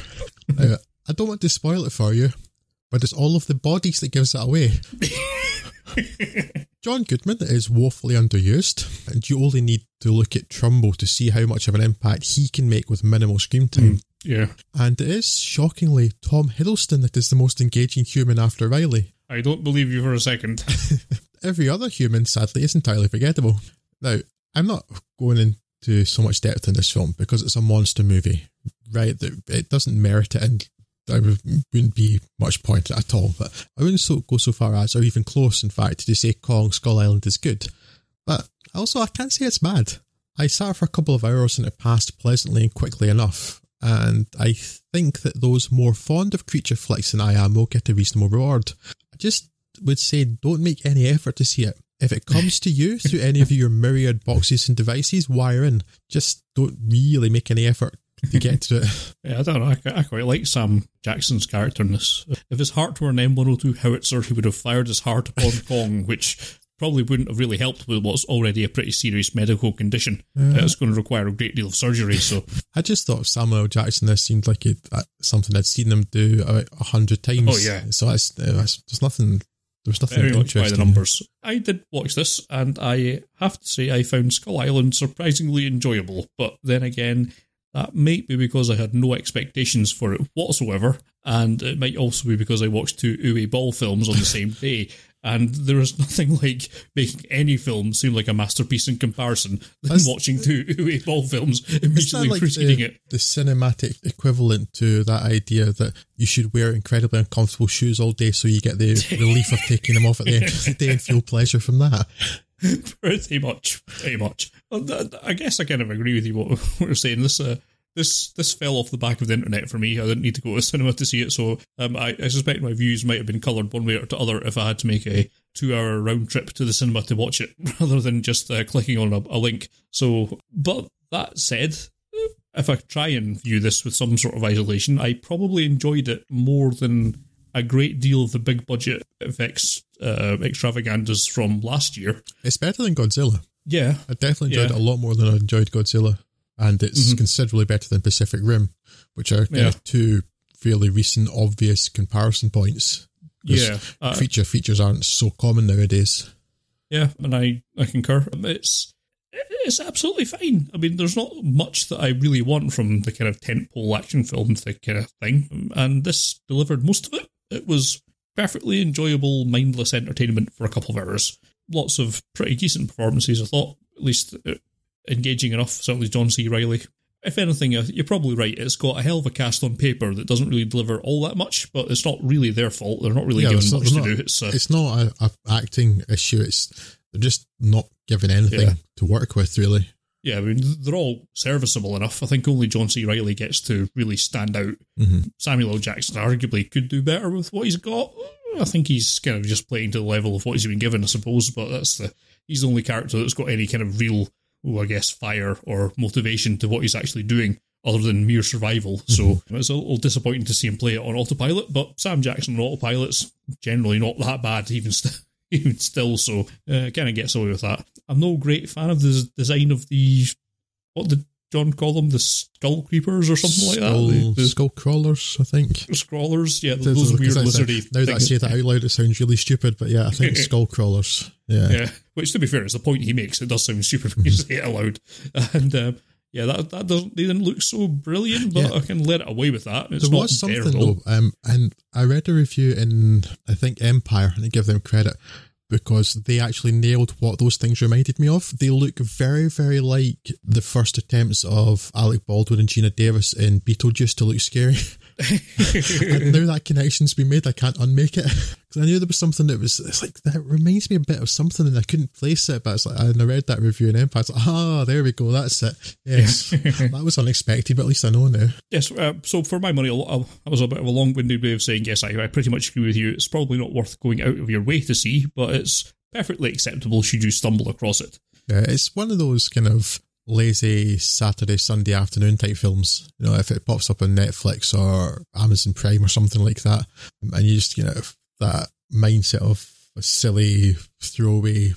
Now, I don't want to spoil it for you, but it's all of the bodies that gives it away. John Goodman is woefully underused, and you only need to look at Trumbo to see how much of an impact he can make with minimal screen time. Mm, yeah. And it is shockingly Tom Hiddleston that is the most engaging human after Reilly. I don't believe you for a second. Every other human, sadly, is entirely forgettable. Now, I'm not going into so much depth in this film because it's a monster movie, right? That it doesn't merit it, and there wouldn't be much point at all. But I wouldn't so, go so far as, or even close, in fact, to say Kong Skull Island is good. But also, I can't say it's bad. I sat for a couple of hours and it passed pleasantly and quickly enough. And I think that those more fond of creature flicks than I am will get a reasonable reward. I just would say don't make any effort to see it. If it comes to you through any of your myriad boxes and devices, wire in. Just don't really make any effort to get to it. yeah, I don't know. I, I, quite like Sam Jackson's character in this. If his heart were an M102 howitzer, he would have fired his heart upon Kong, which probably wouldn't have really helped with what's already a pretty serious medical condition. Uh, it's going to require a great deal of surgery. So I just thought of Samuel Jackson. This seemed like it, uh, something I'd seen him do about a hundred times. Oh yeah. So it's, there's nothing. There's nothing Very much by the numbers. I did watch this, and I have to say I found Skull Island surprisingly enjoyable. But then again, that might be because I had no expectations for it whatsoever, and it might also be because I watched two Uwe Boll films on the same day. And there is nothing like making any film seem like a masterpiece in comparison than That's- watching two Uwe Boll films immediately like preceding the, it. the cinematic equivalent to that idea that you should wear incredibly uncomfortable shoes all day so you get the relief of taking them off at the end of the day and feel pleasure from that? pretty much, pretty much. I guess I kind of agree with you what, what you're saying. This, uh, this, this fell off the back of the internet for me. I didn't need to go to the cinema to see it, so um, I, I suspect my views might have been coloured one way or the other if I had to make a two-hour round trip to the cinema to watch it, rather than just uh, clicking on a, a link. So, but that said, if I try and view this with some sort of isolation, I probably enjoyed it more than a great deal of the big budget effects uh, extravaganzas from last year. It's better than Godzilla. Yeah, I definitely enjoyed Yeah. it a lot more than I enjoyed Godzilla. And it's Mhm. considerably better than Pacific Rim, which are Yeah. two fairly recent, obvious comparison points. yeah, uh, Feature features aren't so common nowadays. yeah, and I, I concur. It's it's absolutely fine. I mean, there's not much that I really want from the kind of tentpole action film the kind of thing, and this delivered most of it. It was perfectly enjoyable, mindless entertainment for a couple of hours. Lots of pretty decent performances, I thought, at least uh, engaging enough. Certainly, John C. Reilly. If anything, uh, you're probably right. It's got a hell of a cast on paper that doesn't really deliver all that much, but it's not really their fault. They're not really Yeah, given there's not- much to do. It's, uh, It's not a, a acting issue. It's they're just not given anything Yeah. to work with, really. Yeah, I mean, they're all serviceable enough. I think only John C. Reilly gets to really stand out. Mhm. Samuel L. Jackson arguably could do better with what he's got. I think he's kind of just playing to the level of what he's been given, I suppose, but that's the he's the only character that's got any kind of real, oh, I guess, fire or motivation to what he's actually doing other than mere survival. So it's a little disappointing to see him play it on autopilot, but Sam Jackson on autopilot's generally not that bad, even st- even still, so uh, kind of gets away with that. I'm no great fan of the design of the what did John call them? The skull creepers or something like that. The, the skull crawlers, I think. scrawlers, yeah, Because those weird lizardy. Now that I say that out loud, it sounds really stupid, but yeah, I think skull crawlers. Yeah. Yeah, which to be fair is the point he makes. It does sound stupid when you say it aloud, and um, yeah, that that doesn't they didn't look so brilliant, but Yeah. I can let it away with that. It's there not was something terrible. though, um, and I read a review in I think Empire, and I give them credit because they actually nailed what those things reminded me of. They look very, very like the first attempts of Alec Baldwin and Geena Davis in Beetlejuice to look scary. and now that connection's been made, I can't unmake it because I knew there was something that was. It's like that reminds me a bit of something, and I couldn't place it. But it's like and I read that review in Empire. It's like, ah, there we go, that's it. Yes, that was unexpected, but at least I know now. Yes, uh, so for my money, I'll- that was a bit of a long-winded way of saying yes. I, I pretty much agree with you. It's probably not worth going out of your way to see, but it's perfectly acceptable should you stumble across it. Yeah, it's one of those kind of lazy Saturday, Sunday afternoon type films. You know, if it pops up on Netflix or Amazon Prime or something like that, and you just, you know, that mindset of a silly throwaway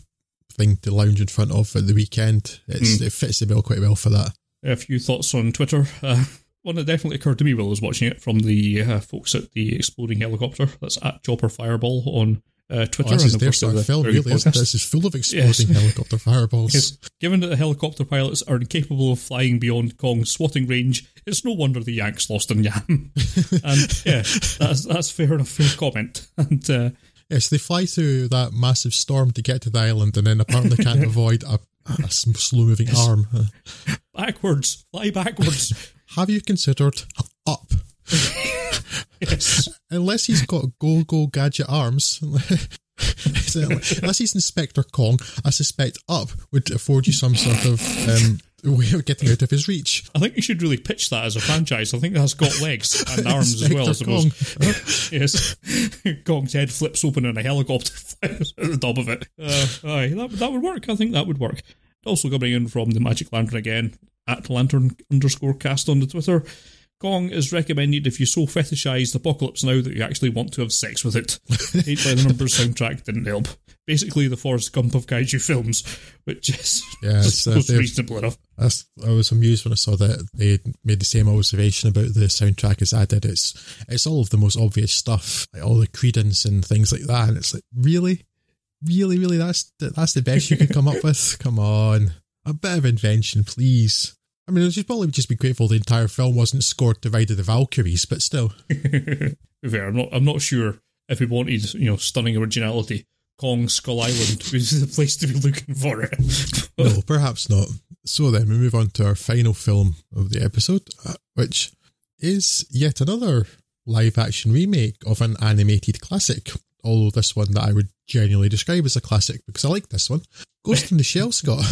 thing to lounge in front of at the weekend, it's, it fits the bill quite well for that. A few thoughts on Twitter. Uh, one that definitely occurred to me while I was watching it from the uh, folks at the exploding helicopter. That's at Chopper Fireball on uh, Twitter. Oh, this and is their course, sort they're of film, very good really, podcast. This is full of exploding helicopter fireballs. Yes. Given that the helicopter pilots are incapable of flying beyond Kong's swatting range, it's no wonder the Yanks lost in Yam. and yeah, that's that's fair enough fair comment. And uh, Yes, they fly through that massive storm to get to the island and then apparently can't avoid a, a slow moving arm. backwards, fly backwards. Have you considered up? Yes. Unless he's got go go gadget arms. so, unless he's Inspector Kong, I suspect up would afford you some sort of um, way of getting out of his reach. I think you should really pitch that as a franchise. I think that's got legs and arms as well, I suppose. yes. Kong's head flips open and a helicopter flies at the top of it. Uh, aye, that, that would work. I think that would work. Also coming in from the Magic Lantern again, at lantern underscore cast on the Twitter. Kong is recommended if you so fetishize the apocalypse now that you actually want to have sex with it. Hate by the Numbers soundtrack didn't help. Basically, the Forrest Gump of kaiju films, which is Yeah, uh, was reasonable enough. I was amused when I saw that they made the same observation about the soundtrack as I did. It's it's all of the most obvious stuff, like all the Creedence and things like that. And it's like, really, really, really, that's the, that's the best you could come up with. Come on, a bit of invention, please. I mean, you'd probably just be grateful the entire film wasn't scored to Ride of the Valkyries, but still, be fair, I'm not. I'm not sure if we wanted, you know, stunning originality. Kong Skull Island was the place to be looking for it. no, perhaps not. So then we move on to our final film of the episode, uh, which is yet another live action remake of an animated classic. Although this one that I would genuinely describe as a classic because I like this one. Ghost in the Shell, Scott.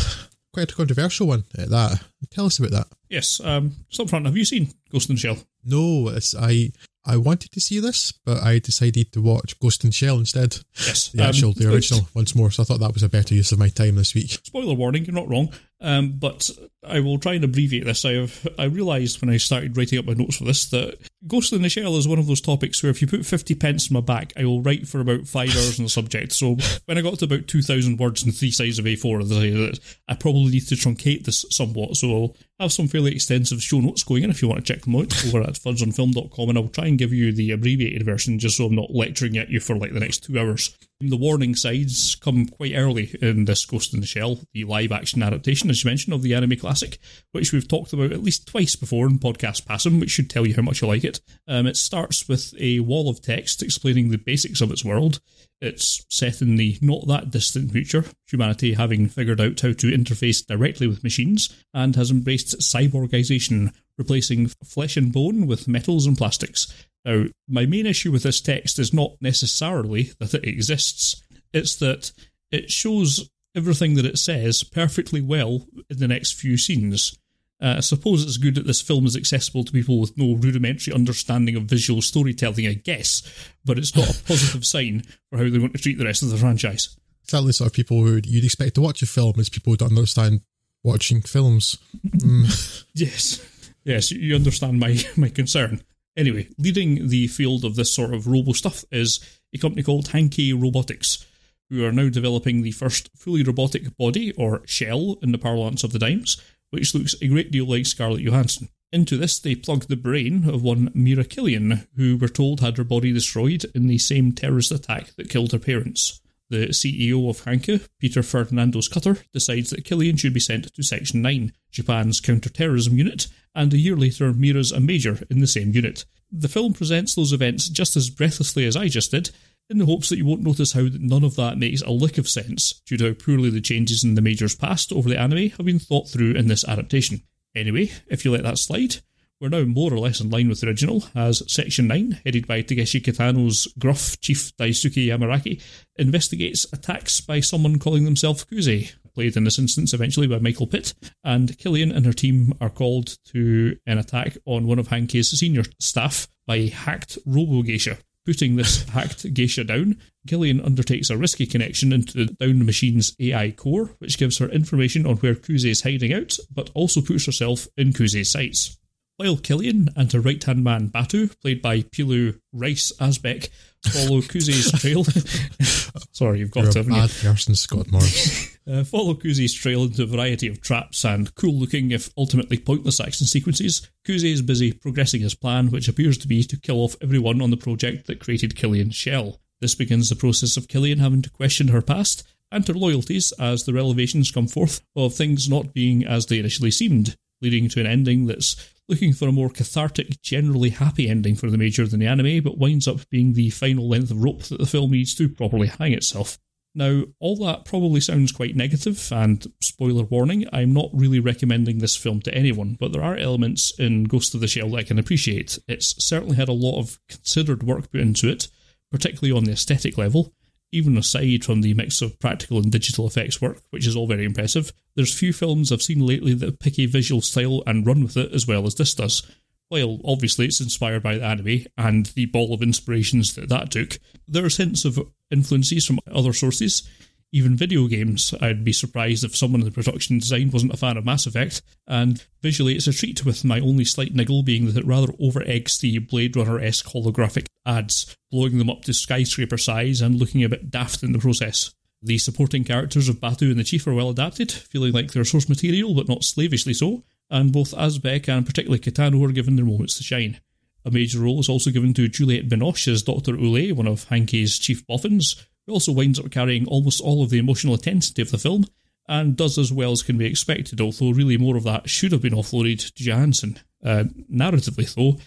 Quite a controversial one at that. Tell us about that. Yes, um, stop front. Have you seen Ghost in the Shell? No, I I wanted to see this, but I decided to watch Ghost in the Shell instead. Yes, the actual, um, the original, once more. So I thought that was a better use of my time this week. Spoiler warning: you're not wrong. Um, but I will try and abbreviate this. I have I realised when I started writing up my notes for this that Ghost in the Shell is one of those topics where if you put fifty pence in my back, I will write for about five hours on the subject. So when I got to about two thousand words and three sides of A4, I probably need to truncate this somewhat. So I'll have some fairly extensive show notes going in if you want to check them out over at fudsonfilm.com, and I'll try and give you the abbreviated version just so I'm not lecturing at you for like the next two hours. The warning signs come quite early in this Ghost in the Shell, the live action adaptation, as you mentioned, of the anime classic, which we've talked about at least twice before in Podcast Passum, which should tell you how much you like it. Um, it starts with a wall of text explaining the basics of its world. It's set in the not that distant future, humanity having figured out how to interface directly with machines and has embraced cyborgization, replacing flesh and bone with metals and plastics. Now, my main issue with this text is not necessarily that it exists, it's that it shows everything that it says perfectly well in the next few scenes. Uh, I suppose it's good that this film is accessible to people with no rudimentary understanding of visual storytelling, I guess, but it's not a positive sign for how they want to treat the rest of the franchise. Exactly the sort of people who you'd expect to watch a film is people who don't understand watching films. Mm. yes, yes, you understand my, my concern. Anyway, leading the field of this sort of robo stuff is a company called Hanka Robotics, who are now developing the first fully robotic body, or shell in the parlance of the dimes, which looks a great deal like Scarlett Johansson. Into this, they plug the brain of one Mira Killian, who we're told had her body destroyed in the same terrorist attack that killed her parents. The CEO of Hanka, Peter Ferdinando Cutter, decides that Killian should be sent to Section 9, Japan's counter-terrorism unit, and a year later Mira's a major in the same unit. The film presents those events just as breathlessly as I just did, in the hopes that you won't notice how none of that makes a lick of sense due to how poorly the changes in the Major's past over the anime have been thought through in this adaptation. Anyway, if you let that slide, we're now more or less in line with the original, as Section 9, headed by Takeshi Kitano's gruff chief Daisuke Aramaki, investigates attacks by someone calling themselves Kuze, played in this instance eventually by Michael Pitt, and Killian and her team are called to an attack on one of Hanka's senior staff by a hacked robo geisha. Putting this hacked geisha down, Killian undertakes a risky connection into the downed machine's AI core, which gives her information on where Kuze is hiding out, but also puts herself in Kuze's sights. While Killian and her right hand man Batou, played by Pilou Rice Asbæk, follow Kuze's trail. Sorry, you've got You're to. A bad person, Scott Morris. uh, follow Kuze's trail into a variety of traps and cool looking, if ultimately pointless, action sequences. Kuze is busy progressing his plan, which appears to be to kill off everyone on the project that created Killian's shell. This begins the process of Killian having to question her past and her loyalties as the revelations come forth of things not being as they initially seemed, leading to an ending that's looking for a more cathartic, generally happy ending for the Major than the anime, but winds up being the final length of rope that the film needs to properly hang itself. Now, all that probably sounds quite negative, and spoiler warning, I'm not really recommending this film to anyone, but there are elements in Ghost of the Shell that I can appreciate. It's certainly had a lot of considered work put into it, particularly on the aesthetic level, even aside from the mix of practical and digital effects work, which is all very impressive, there's few films I've seen lately that pick a visual style and run with it as well as this does. While obviously it's inspired by the anime and the ball of inspirations that that took, there's hints of influences from other sources, even video games. I'd be surprised if someone in the production design wasn't a fan of Mass Effect, and visually it's a treat, with my only slight niggle being that it rather over eggs the Blade Runner esque holographic ads, blowing them up to skyscraper size and looking a bit daft in the process. The supporting characters of Batou and the Chief are well adapted, feeling like they're source material but not slavishly so, and both Asbæk and particularly Kitano are given their moments to shine. A major role is also given to Juliette Binoche as Dr. Ule, one of Hanka's chief boffins, who also winds up carrying almost all of the emotional intensity of the film, and does as well as can be expected, although really more of that should have been offloaded to Johansson. Uh, narratively, though,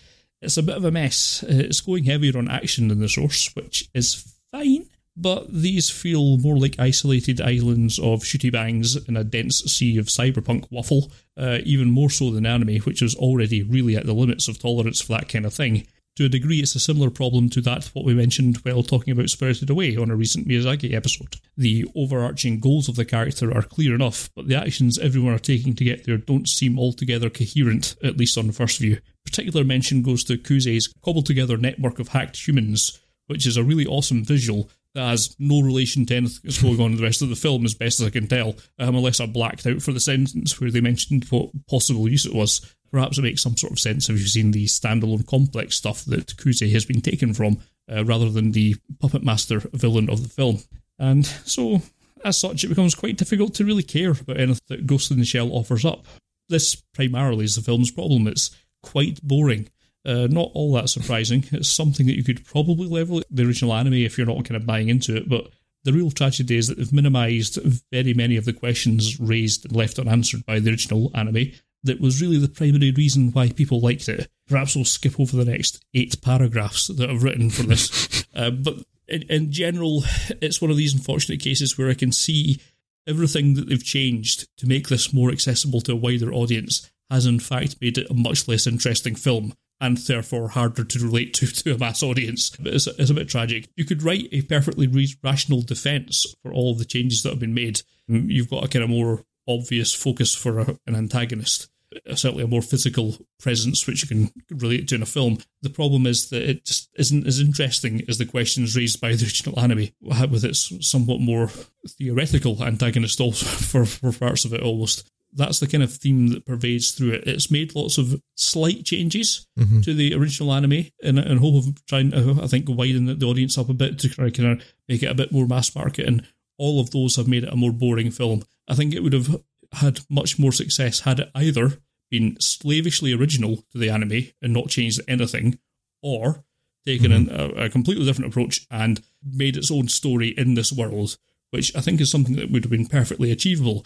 it's a bit of a mess. It's going heavier on action than the source, which is fine, but these feel more like isolated islands of shooty bangs in a dense sea of cyberpunk waffle, uh, even more so than anime, which is already really at the limits of tolerance for that kind of thing. To a degree, it's a similar problem to that what we mentioned while talking about Spirited Away on a recent Miyazaki episode. The overarching goals of the character are clear enough, but the actions everyone are taking to get there don't seem altogether coherent, at least on first view. Particular mention goes to Kuze's cobbled together network of hacked humans, which is a really awesome visual that has no relation to anything that's going on in the rest of the film, as best as I can tell, um, unless I blacked out for the sentence where they mentioned what possible use it was. Perhaps it makes some sort of sense if you've seen the standalone complex stuff that Kuze has been taken from, uh, rather than the puppet master villain of the film. And so, as such, it becomes quite difficult to really care about anything that Ghost in the Shell offers up. This primarily is the film's problem. It's quite boring. Uh, not all that surprising. It's something that you could probably level the original anime if you're not kind of buying into it, but the real tragedy is that they've minimised very many of the questions raised and left unanswered by the original anime that was really the primary reason why people liked it. Perhaps we'll skip over the next eight paragraphs that I've written for this. uh, but in, in general, it's one of these unfortunate cases where I can see everything that they've changed to make this more accessible to a wider audience has in fact made it a much less interesting film and therefore harder to relate to to a mass audience. It's, it's a bit tragic. You could write a perfectly rational defense for all of the changes that have been made. You've got a kind of more obvious focus for a, an antagonist certainly a more physical presence which you can relate to in a film. The problem is that it just isn't as interesting as the questions raised by the original anime, with its somewhat more theoretical antagonist also for, for parts of it almost. That's the kind of theme that pervades through it. It's made lots of slight changes mm-hmm. to the original anime in, in hope of trying, to, I think, widen the audience up a bit to kind of make it a bit more mass market. And all of those have made it a more boring film. I think it would have had much more success had it either been slavishly original to the anime and not changed anything, or taken mm-hmm. a, a, completely different approach and made its own story in this world, which I think is something that would have been perfectly achievable.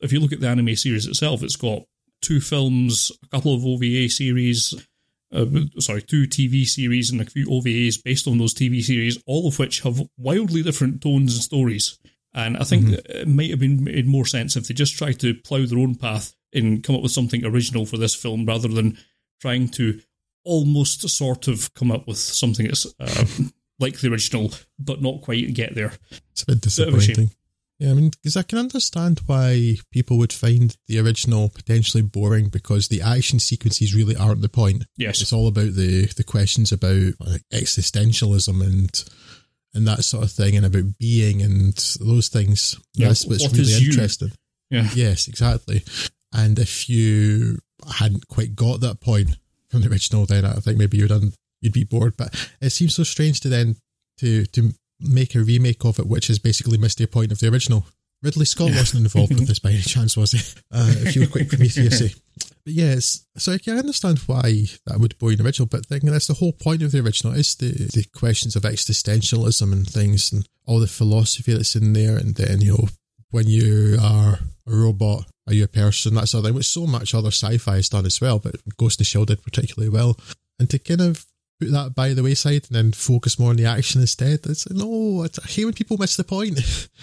If you look at the anime series itself, it's got two films, a couple of OVA series, uh, sorry, two TV series and a few OVAs based on those TV series, all of which have wildly different tones and stories. And I think mm-hmm. it might have been made more sense if they just tried to plough their own path and come up with something original for this film rather than trying to almost sort of come up with something that's uh, like the original but not quite get there. It's a bit disappointing. yeah, I mean, because I can understand why people would find the original potentially boring because the action sequences really aren't the point. Yes, it's all about the the questions about like, existentialism and and that sort of thing, and about being and those things. Yeah, That's what's what really interesting. Yeah. Yes, exactly. And if you hadn't quite got that point from the original, then I think maybe you'd done, you'd be bored. But it seems so strange to then to to make a remake of it, which has basically missed the point of the original. Ridley Scott yeah. wasn't involved with this by any chance, was he? Uh, if you were quite Prometheus. But yes, so I can understand why that would bore the original, but thinking that's the whole point of the original is the, the questions of existentialism and things and all the philosophy that's in there. And then, you know, when you are a robot, are you a person? That sort of thing, which so much other sci fi has done as well, but Ghost in the Shell did particularly well. And to kind of put that by the wayside and then focus more on the action instead, it's no, it's, I hate when people miss the point.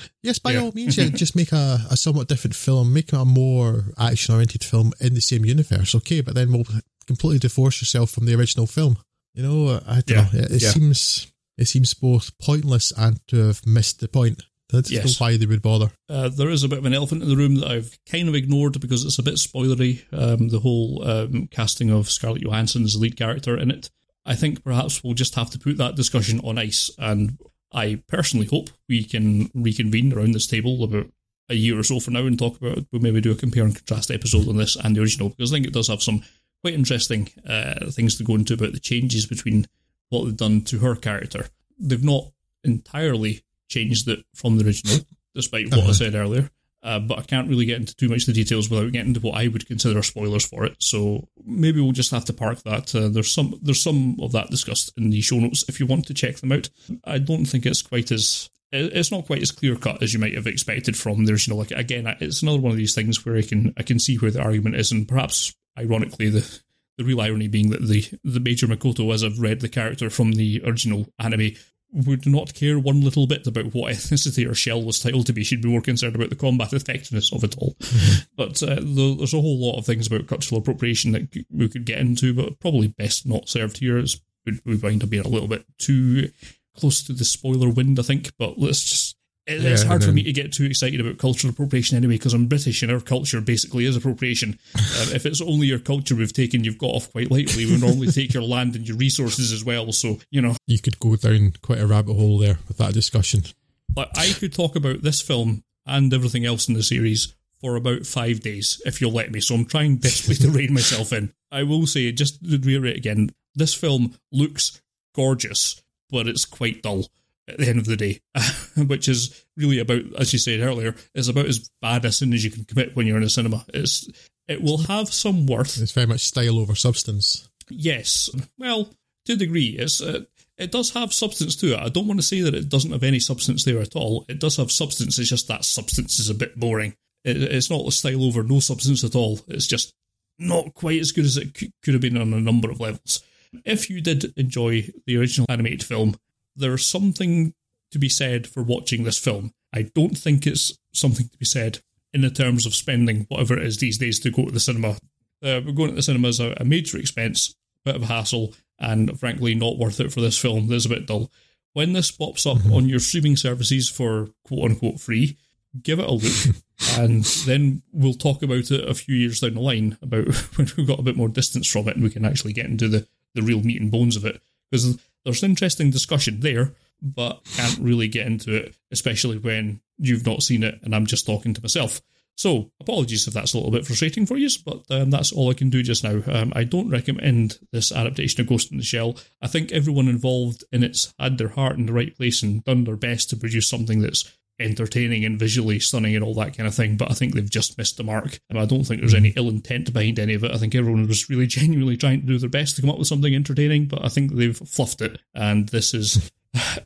yes, by yeah. all means, yeah, just make a, a somewhat different film, make a more action oriented film in the same universe, okay, but then we'll completely divorce yourself from the original film. You know, I don't yeah. know. It, it yeah. seems it seems both pointless and to have missed the point. That's yes. why they would bother. Uh, there is a bit of an elephant in the room that I've kind of ignored because it's a bit spoilery. Um, the whole um, casting of Scarlett Johansson's lead character in it. I think perhaps we'll just have to put that discussion on ice. And I personally hope we can reconvene around this table about a year or so from now and talk about we'll maybe do a compare and contrast episode on this and the original because I think it does have some quite interesting uh, things to go into about the changes between what they've done to her character. They've not entirely changed it from the original, despite what uh-huh. I said earlier. Uh, but I can't really get into too much of the details without getting into what I would consider spoilers for it. So maybe we'll just have to park that. Uh, there's some there's some of that discussed in the show notes if you want to check them out. I don't think it's quite as it's not quite as clear cut as you might have expected from there's you know Like again, it's another one of these things where I can I can see where the argument is, and perhaps ironically the the real irony being that the the Major Motoko, as I've read the character from the original anime, would not care one little bit about what ethnicity or shell was titled to be. She'd be more concerned about the combat effectiveness of it all. Mm-hmm. But uh, there's a whole lot of things about cultural appropriation that we could get into, but probably best not served here. It's, we wind up being a little bit too close to the spoiler wind, I think. But let's just it, yeah, it's hard for me to get too excited about cultural appropriation anyway because I'm British and our culture basically is appropriation. Um, if it's only your culture we've taken, you've got off quite lightly. We normally take your land and your resources as well. So you know, you could go down quite a rabbit hole there with that discussion. But I could talk about this film and everything else in the series for about five days if you'll let me. So I'm trying desperately to rein myself in. I will say, just to reiterate again, this film looks gorgeous, but it's quite dull at the end of the day, which is really about, as you said earlier, is about as bad a sin as you can commit when you're in a cinema. It's it will have some worth. It's very much style over substance. Yes, well, to a degree, it's uh, it does have substance to it. I don't want to say that it doesn't have any substance there at all. It does have substance. It's just that substance is a bit boring. It, it's not a style over no substance at all. It's just not quite as good as it could have been on a number of levels. If you did enjoy the original animated film, there's something to be said for watching this film. I don't think it's something to be said in the terms of spending whatever it is these days to go to the cinema. Uh, going to the cinema is a, a major expense, a bit of a hassle, and frankly not worth it for this film. There's a bit dull. When this pops up mm-hmm. on your streaming services for quote unquote free, give it a look, and then we'll talk about it a few years down the line about when we've got a bit more distance from it and we can actually get into the, the real meat and bones of it. Because there's an interesting discussion there, but can't really get into it, especially when you've not seen it and I'm just talking to myself. So, apologies if that's a little bit frustrating for you, but um, that's all I can do just now. Um, I don't recommend this adaptation of Ghost in the Shell. I think everyone involved in it's had their heart in the right place and done their best to produce something that's entertaining and visually stunning and all that kind of thing, but I think they've just missed the mark. And I don't think there's any ill intent behind any of it. I think everyone was really genuinely trying to do their best to come up with something entertaining, but I think they've fluffed it. And this is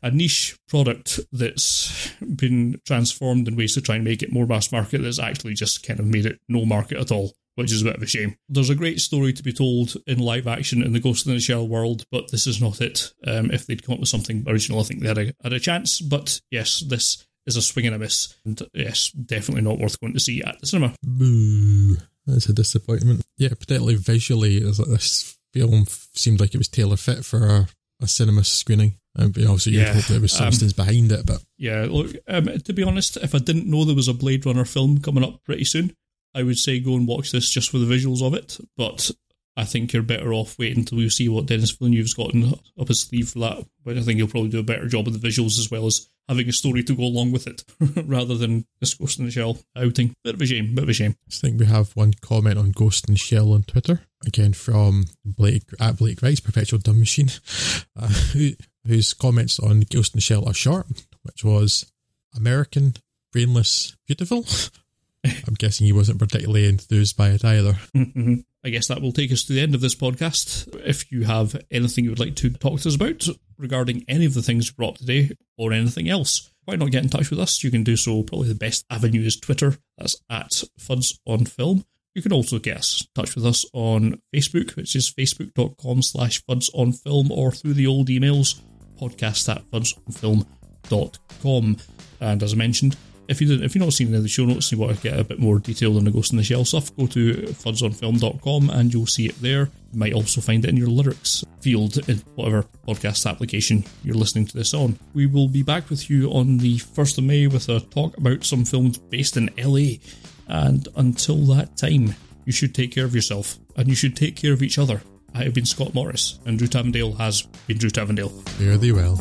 a niche product that's been transformed in ways to try and make it more mass market that's actually just kind of made it no market at all which is a bit of a shame. There's a great story to be told in live action in the Ghost in the Shell world, but this is not it. Um, if they'd come up with something original, I think they had a, had a chance. But yes, this is a swing and a miss. And yes, definitely not worth going to see at the cinema. Boo. That's a disappointment. Yeah, particularly visually, this film seemed like it was tailor fit for a, a cinema screening. Um, but obviously, you'd hope there was substance um, behind it. But yeah, look, um, to be honest, if I didn't know there was a Blade Runner film coming up pretty soon, I would say go and watch this just for the visuals of it. But I think you're better off waiting until you see what Denis Villeneuve's got up his sleeve for that. But I think he'll probably do a better job of the visuals as well as having a story to go along with it, rather than this Ghost in the Shell outing. Bit of a shame, bit of a shame. I think we have one comment on Ghost in the Shell on Twitter, again from Blake at Blake Rice, Perpetual Dumb Machine, uh, who, whose comments on Ghost in the Shell are short, which was American, brainless, beautiful. I'm guessing he wasn't particularly enthused by it either. I guess that will take us to the end of this podcast. If you have anything you would like to talk to us about regarding any of the things we brought up today or anything else, why not get in touch with us? You can do so. Probably the best avenue is Twitter. That's at Fuds on Film. You can also get in touch with us on Facebook, which is facebook.com slash Fuds on Film, or through the old emails, podcast at fudsonfilm.com. And as I mentioned, if you did, if you've not seen any of the show notes and you want to get a bit more detail on the Ghost in the Shell stuff, go to fudsonfilm.com and you'll see it there. You might also find it in your lyrics field in whatever podcast application you're listening to this on. We will be back with you on the 1st of May with a talk about some films based in LA. And until that time, you should take care of yourself and you should take care of each other. I have been Scott Morris, and Drew Tavendale has been Drew Tavendale. Fare thee well.